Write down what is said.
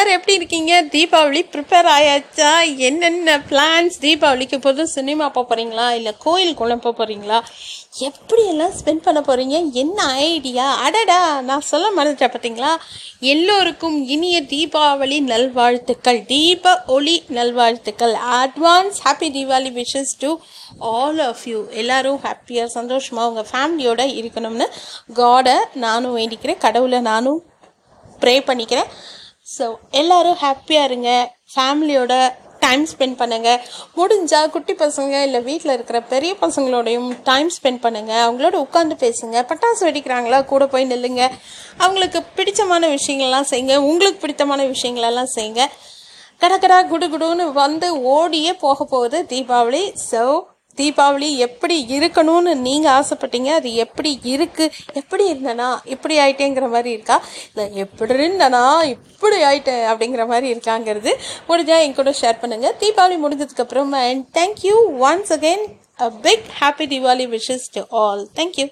எல்லோரும் எப்படி இருக்கீங்க? தீபாவளி ப்ரிப்பேர் ஆயாச்சா? என்னென்ன பிளான்ஸ் தீபாவளிக்கு போது? சினிமா போக போகிறீங்களா இல்லை கோயிலுக்குள்ள போக போகிறீங்களா எப்படியெல்லாம் ஸ்பெண்ட் பண்ண போகிறீங்க என்ன ஐடியா அடடா நான் சொல்ல மறந்துட்டேன் பார்த்தீங்களா எல்லோருக்கும் இனிய தீபாவளி நல்வாழ்த்துக்கள். தீப ஒளி நல்வாழ்த்துக்கள். Advance happy Deepavali wishes to all of you எல்லோரும் ஹாப்பியாக சந்தோஷமாக உங்கள் ஃபேமிலியோடு இருக்கணும்னு காடை நானும் வேண்டிக்கிறேன். கடவுளை நானும் ப்ரே பண்ணிக்கிறேன். ஸோ எல்லோரும் ஹாப்பியாக இருங்க. ஃபேமிலியோட டைம் ஸ்பெண்ட் பண்ணுங்கள் முடிஞ்சால் குட்டி பசங்க இல்லை வீட்டில் இருக்கிற பெரிய பசங்களோடையும் டைம் ஸ்பெண்ட் பண்ணுங்கள் அவங்களோட உட்காந்து பேசுங்க. பட்டாசு வெடிக்கிறாங்களா? கூட போய் நில்லுங்க. அவங்களுக்கு பிடித்தமான விஷயங்கள்லாம் செய்யுங்க உங்களுக்கு பிடித்தமான விஷயங்களெல்லாம் செய்யுங்க கடகடா குடு குடுன்னு வந்து ஓடியே போக போகுது தீபாவளி. ஸோ தீபாவளி எப்படி இருக்கணும்னு நீங்கள் ஆசைப்பட்டீங்க அது எப்படி இருக்குது எப்படி இருந்தனா இப்படி ஆயிட்டேங்கிற மாதிரி இருக்கா? இல்லை எப்படி இருந்தனா இப்படி ஆயிட்டேன் அப்படிங்கிற மாதிரி இருக்காங்கிறது முடிஞ்சா என் கூட ஷேர் பண்ணுங்கள் தீபாவளி முடிஞ்சதுக்கப்புறம் and thank you once again a big happy Deepavali wishes to all thank you